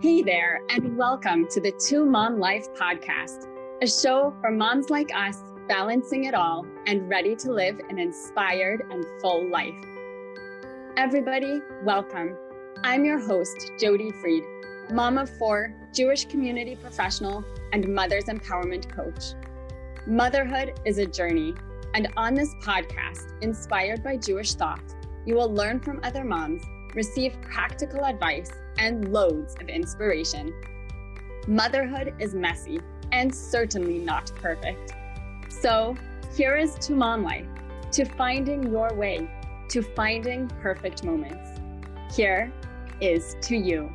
Hey there, and welcome to the Two Mom Life podcast, a show for moms like us balancing it all and ready to live an inspired and full life. Everybody, welcome. I'm your host, Jody Freed, mom of four, Jewish community professional, and mother's empowerment coach. Motherhood is a journey, and on this podcast, inspired by Jewish thought, you will learn from other moms, receive practical advice, and loads of inspiration. Motherhood is messy and certainly not perfect. So, here is to mom life, to finding your way, to finding perfect moments. Here is to you.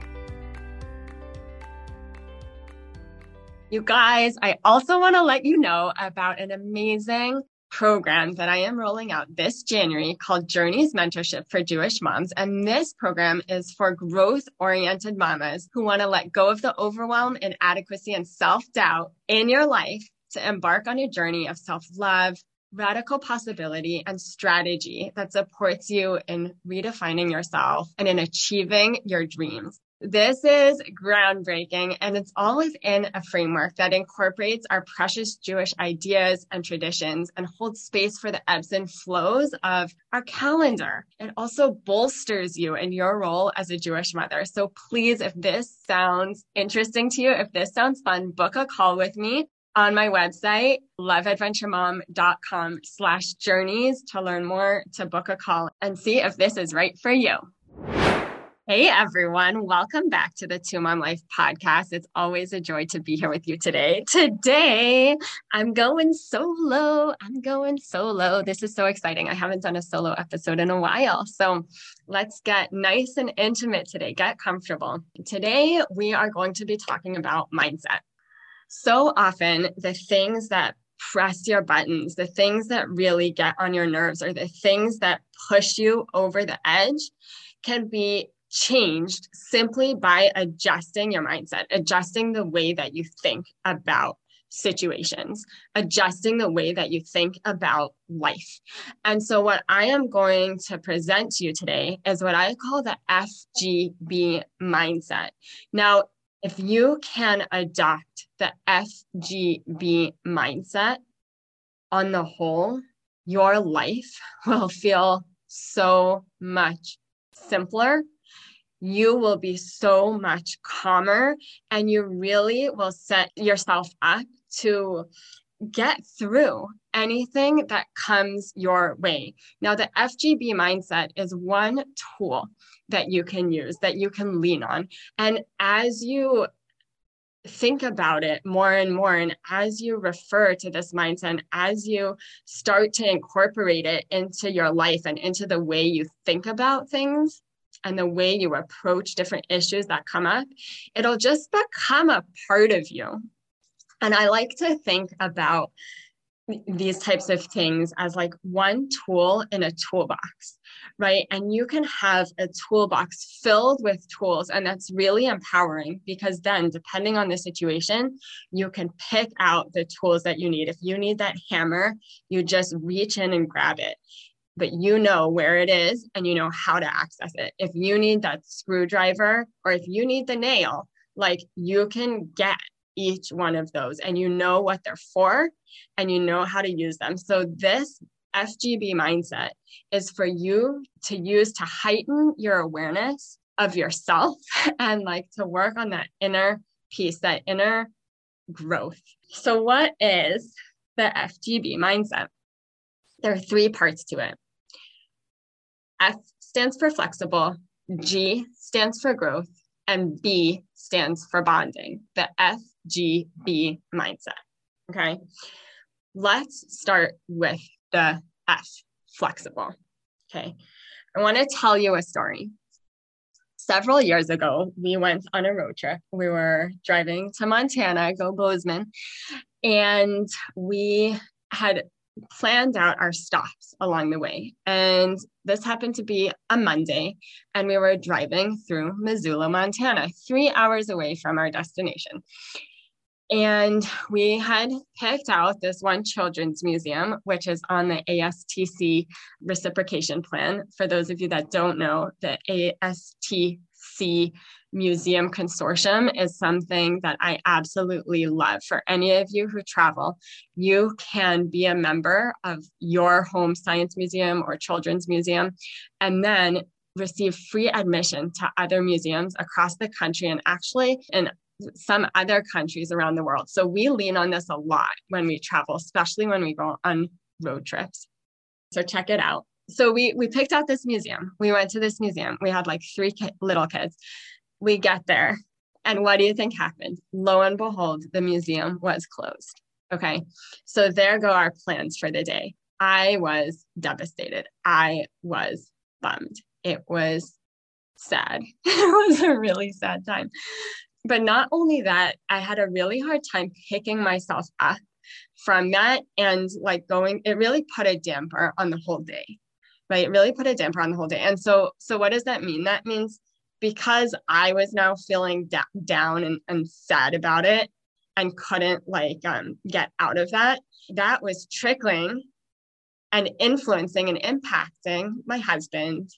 You guys, I also want to let you know about an amazing program that I am rolling out this January called Journeys Mentorship for Jewish Moms. And this program is for growth oriented mamas who want to let go of the overwhelm, inadequacy, and self doubt in your life to embark on a journey of self love, radical possibility, and strategy that supports you in redefining yourself and in achieving your dreams. This is groundbreaking and it's all within a framework that incorporates our precious Jewish ideas and traditions and holds space for the ebbs and flows of our calendar. It also bolsters you in your role as a Jewish mother. So please, if this sounds interesting to you, if this sounds fun, book a call with me on my website, loveadventuremom.com slash journeys to learn more, to book a call and see if this is right for you. Hey everyone, welcome back to the Two Mom Life podcast. It's always a joy to be here with you today. Today, I'm going solo. I'm going solo. This is so exciting. I haven't done a solo episode in a while. So let's get nice and intimate today. Get comfortable. Today, we are going to be talking about mindset. So often, the things that press your buttons, the things that really get on your nerves, or the things that push you over the edge can be changed simply by adjusting your mindset, adjusting the way that you think about situations, adjusting the way that you think about life. And so, what I am going to present to you today is what I call the FGB mindset. Now, if you can adopt the FGB mindset on the whole, your life will feel so much simpler you will be so much calmer and you really will set yourself up to get through anything that comes your way. Now, the FGB mindset is one tool that you can use, that you can lean on. And as you think about it more and more, and as you refer to this mindset, and as you start to incorporate it into your life and into the way you think about things, and the way you approach different issues that come up, it'll just become a part of you. And I like to think about these types of things as like one tool in a toolbox, right? And you can have a toolbox filled with tools, and that's really empowering because then, depending on the situation, you can pick out the tools that you need. If you need that hammer, you just reach in and grab it but you know where it is and you know how to access it. If you need that screwdriver or if you need the nail, like you can get each one of those and you know what they're for and you know how to use them. So this FGB mindset is for you to use to heighten your awareness of yourself and like to work on that inner piece, that inner growth. So, what is the FGB mindset? There are three parts to it. F stands for flexible, G stands for growth, and B stands for bonding, the FGB mindset. Okay. Let's start with the F, flexible. Okay. I want to tell you a story. Several years ago, we went on a road trip. We were driving to Montana, go Bozeman, and we had planned out our stops along the way. And this happened to be a Monday, and we were driving through Missoula, Montana, three hours away from our destination. And we had picked out this one children's museum, which is on the ASTC reciprocation plan. For those of you that don't know, the ASTC Museum Consortium is something that I absolutely love. For any of you who travel, you can be a member of your home science museum or children's museum, and then receive free admission to other museums across the country and actually in some other countries around the world. So we lean on this a lot when we travel, especially when we go on road trips. So check it out. So we we picked out this museum. We went to this museum. We had like three ki- little kids. We get there, and what do you think happened? Lo and behold, the museum was closed. Okay, so there go our plans for the day. I was devastated. I was bummed. It was sad. it was a really sad time. But not only that, I had a really hard time picking myself up from that and like going, it really put a damper on the whole day, right? It really put a damper on the whole day. And so, so what does that mean? That means because I was now feeling da- down and, and sad about it and couldn't like um, get out of that, that was trickling and influencing and impacting my husband,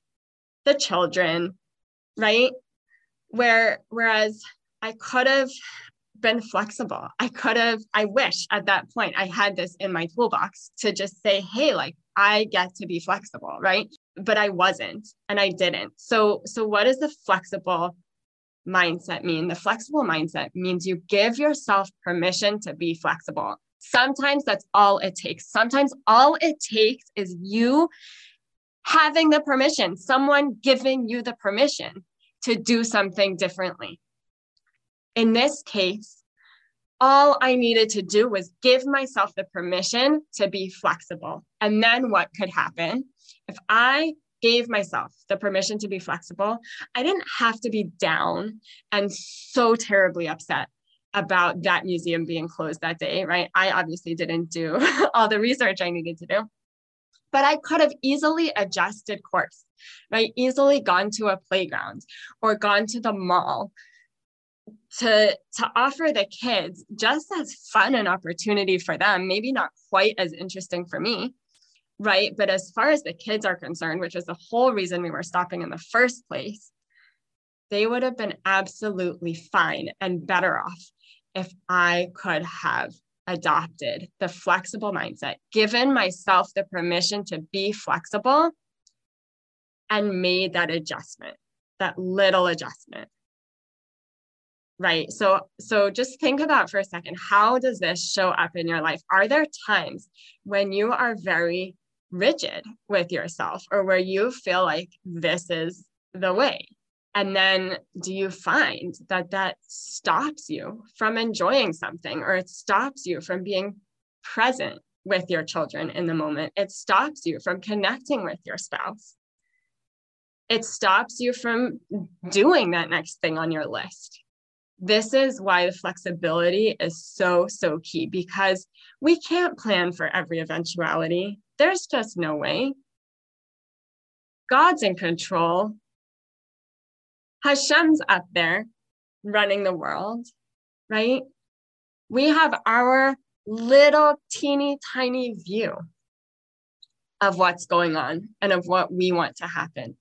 the children, right? Where whereas I could have been flexible. I could have, I wish at that point I had this in my toolbox to just say, hey, like I get to be flexible, right? But I wasn't and I didn't. So, so what does the flexible mindset mean? The flexible mindset means you give yourself permission to be flexible. Sometimes that's all it takes. Sometimes all it takes is you having the permission, someone giving you the permission to do something differently. In this case, all I needed to do was give myself the permission to be flexible. And then what could happen? If I gave myself the permission to be flexible, I didn't have to be down and so terribly upset about that museum being closed that day, right? I obviously didn't do all the research I needed to do, but I could have easily adjusted course, right? Easily gone to a playground or gone to the mall to to offer the kids just as fun an opportunity for them maybe not quite as interesting for me right. But as far as the kids are concerned which is the whole reason we were stopping in the first place they would have been absolutely fine and better off if i could have adopted the flexible mindset given myself the permission to be flexible and made that adjustment that little adjustment. Right. So so just think about for a second how does this show up in your life? Are there times when you are very rigid with yourself or where you feel like this is the way. And then do you find that that stops you from enjoying something or it stops you from being present with your children in the moment? It stops you from connecting with your spouse. It stops you from doing that next thing on your list this is why the flexibility is so, so key because we can't plan for every eventuality. There's just no way. God's in control. Hashem's up there running the world, right? We have our little teeny tiny view of what's going on and of what we want to happen.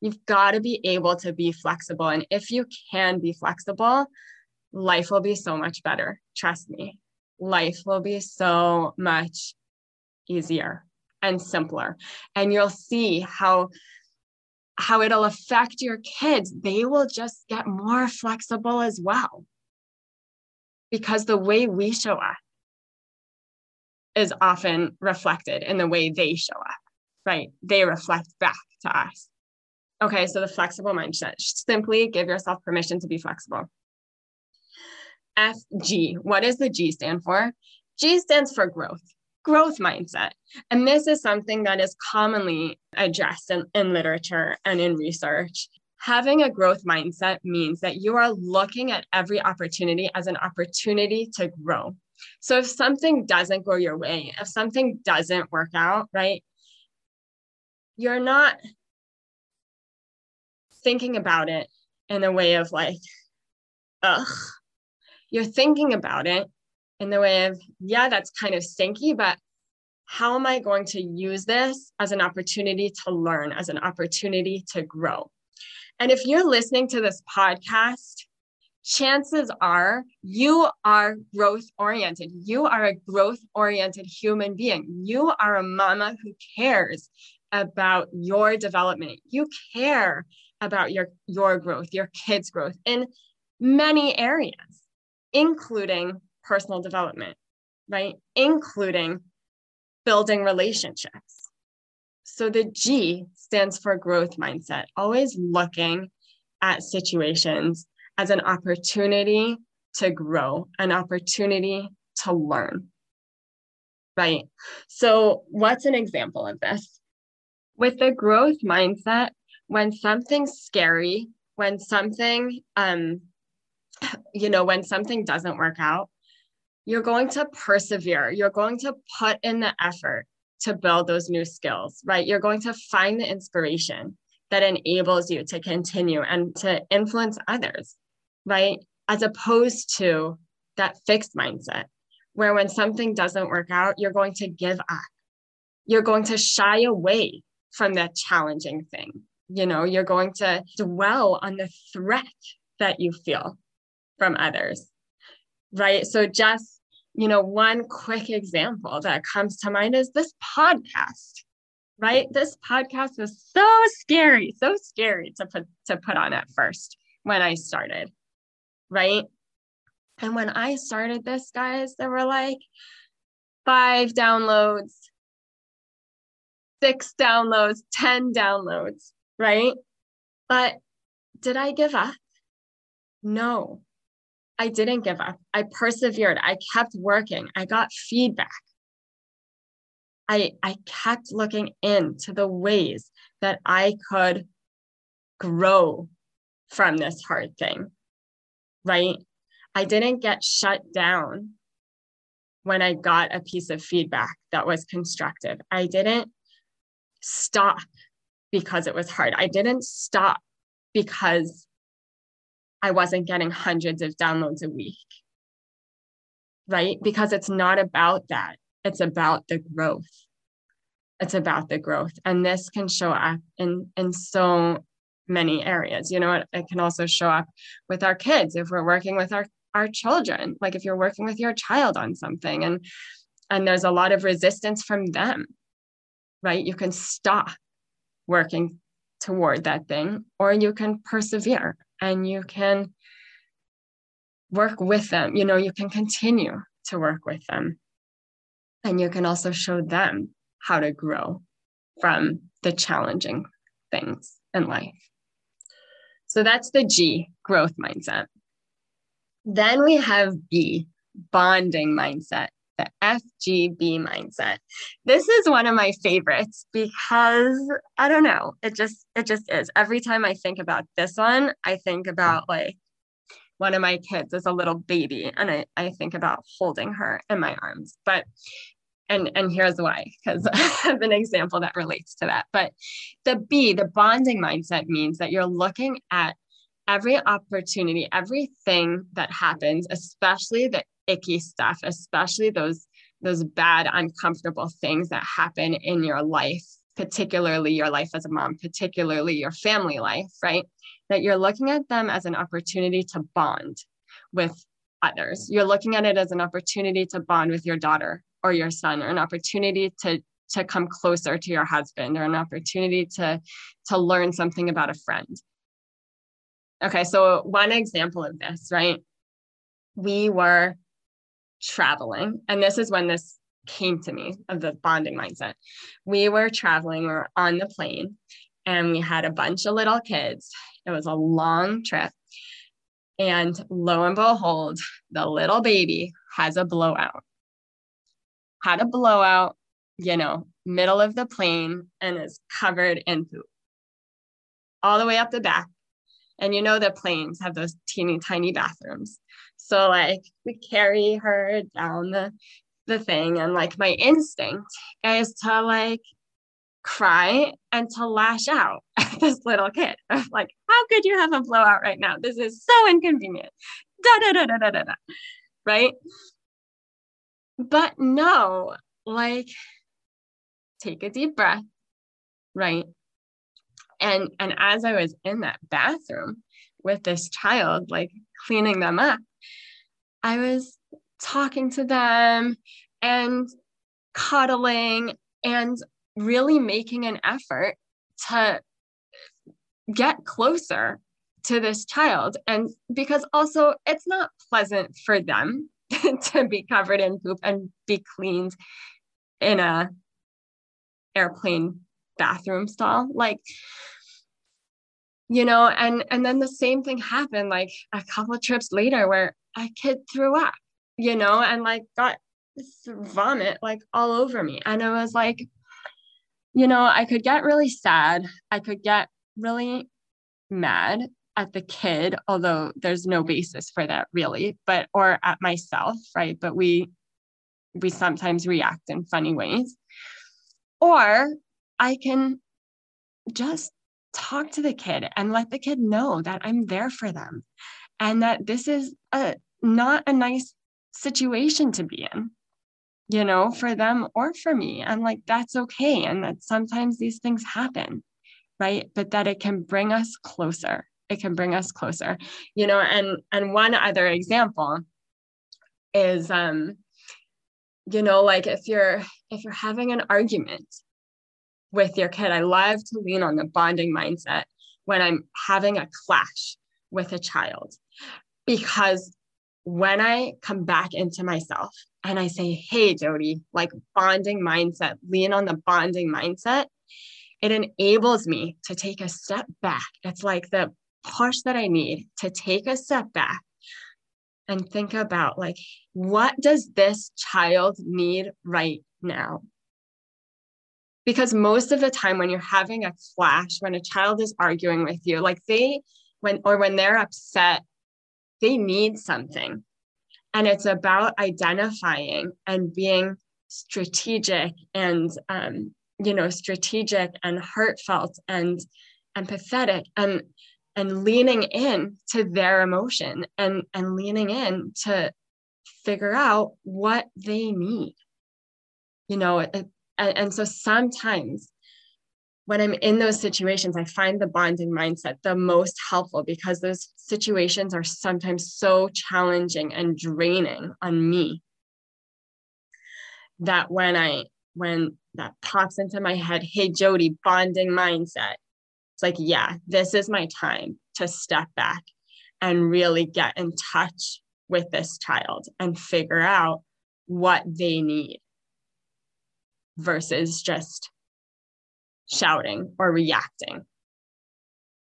You've got to be able to be flexible. And if you can be flexible, life will be so much better. Trust me, life will be so much easier and simpler. And you'll see how how it'll affect your kids. They will just get more flexible as well. Because the way we show up is often reflected in the way they show up, right? They reflect back to us. Okay, so the flexible mindset simply give yourself permission to be flexible. FG, what does the G stand for? G stands for growth, growth mindset. And this is something that is commonly addressed in, in literature and in research. Having a growth mindset means that you are looking at every opportunity as an opportunity to grow. So if something doesn't go your way, if something doesn't work out, right, you're not thinking about it in a way of like, ugh, you're thinking about it in the way of, yeah, that's kind of stinky, but how am I going to use this as an opportunity to learn, as an opportunity to grow? And if you're listening to this podcast, chances are you are growth oriented. You are a growth oriented human being. You are a mama who cares about your development. You care about your, your growth, your kids' growth in many areas, including personal development, right? Including building relationships. So the G stands for growth mindset, always looking at situations as an opportunity to grow, an opportunity to learn. Right. So, what's an example of this? With the growth mindset, when something's scary, when something, um, you know, when something doesn't work out, you're going to persevere. You're going to put in the effort to build those new skills, right? You're going to find the inspiration that enables you to continue and to influence others, right? As opposed to that fixed mindset, where when something doesn't work out, you're going to give up. You're going to shy away from that challenging thing. You know, you're going to dwell on the threat that you feel from others, right? So, just, you know, one quick example that comes to mind is this podcast right this podcast was so scary so scary to put to put on at first when i started right and when i started this guys there were like five downloads six downloads 10 downloads right? But did i give up? No i didn't give up. I persevered. I kept working. I got feedback. I, I kept looking into the ways that I could grow from this hard thing, right? I didn't get shut down when I got a piece of feedback that was constructive. I didn't stop because it was hard. I didn't stop because I wasn't getting hundreds of downloads a week, right? Because it's not about that. It's about the growth. It's about the growth. And this can show up in in so many areas. You know it, it can also show up with our kids. If we're working with our our children like if you're working with your child on something and and there's a lot of resistance from them right you can stop working toward that thing or you can persevere and you can work with them you know you can continue to work with them and you can also show them how to grow from the challenging things in life. So that's the G, growth mindset. Then we have B, bonding mindset, the FGB mindset. This is one of my favorites because I don't know, it just it just is. Every time I think about this one, I think about like one of my kids is a little baby and I, I think about holding her in my arms. But and and here's why because i have an example that relates to that but the b the bonding mindset means that you're looking at every opportunity everything that happens especially the icky stuff especially those those bad uncomfortable things that happen in your life particularly your life as a mom particularly your family life right? That you're looking at them as an opportunity to bond with others. You're looking at it as an opportunity to bond with your daughter or your son or an opportunity to to come closer to your husband or an opportunity to to learn something about a friend. Okay so one example of this right? We were traveling. And this is when this came to me of the bonding mindset. We were traveling we were on the plane and we had a bunch of little kids. It was a long trip. And lo and behold the little baby has a blowout. Had a blowout, you know, middle of the plane and is covered in poop. All the way up the back. And you know, the planes have those teeny tiny bathrooms. So, like, we carry her down the, the thing, and like, my instinct is to like cry and to lash out at this little kid. like, how could you have a blowout right now? This is so inconvenient. Da da da da da da da. Right. But no, like take a deep breath, right? And and as I was in that bathroom with this child, like cleaning them up, I was talking to them and cuddling and really making an effort to get closer to this child. And because also it's not pleasant for them to be covered in poop and be cleaned in a airplane bathroom stall. Like, you know, and and then the same thing happened like a couple trips later where a kid threw up, you know, and like got this vomit like all over me. And it was like, you know, I could get really sad. I could get really mad at the kid, although there's no basis for that really, but or at myself, right? But we we sometimes react in funny ways. Or I can just talk to the kid and let the kid know that I'm there for them and that this is a not a nice situation to be in you know for them or for me. And like that's okay. And that sometimes these things happen right? But that it can bring us closer. It can bring us closer you know and and one other example is um you know like if you're if you're having an argument with your kid i love to lean on the bonding mindset when i'm having a clash with a child because when i come back into myself and i say hey jody like bonding mindset lean on the bonding mindset it enables me to take a step back it's like the push that I need to take a step back and think about like, what does this child need right now? Because most of the time, when you're having a clash, when a child is arguing with you, like they, when, or when they're upset, they need something. And it's about identifying and being strategic and, um, you know, strategic and heartfelt and empathetic. And and leaning in to their emotion and and leaning in to figure out what they need you know it, and, and so sometimes when i'm in those situations i find the bonding mindset the most helpful because those situations are sometimes so challenging and draining on me that when i when that pops into my head hey jody bonding mindset. It's like, yeah, this is my time to step back and really get in touch with this child and figure out what they need versus just shouting or reacting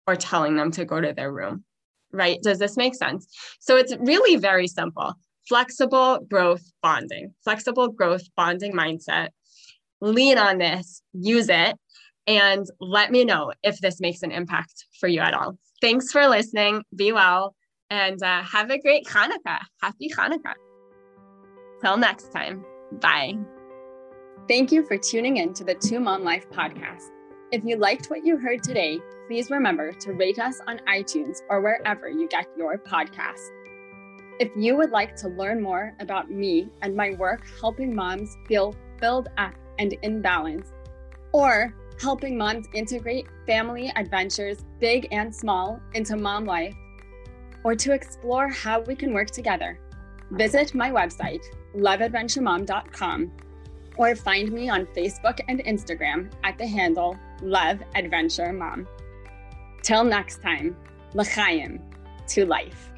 or telling them to go to their room. Right? Does this make sense? So it's really very simple flexible growth bonding, flexible growth bonding mindset. Lean on this, use it, and let me know if this makes an impact for you at all. Thanks for listening. Be well and uh, have a great Hanukkah. Happy Hanukkah. Till next time. Bye. Thank you for tuning in to the Two Mom Life podcast. If you liked what you heard today, please remember to rate us on iTunes or wherever you get your podcasts. If you would like to learn more about me and my work helping moms feel filled up and in balance, or helping moms integrate family adventures, big and small, into mom life, or to explore how we can work together, visit my website, loveadventuremom.com, or find me on Facebook and Instagram at the handle Love Adventure Mom. Till next time, l'chaim, to life.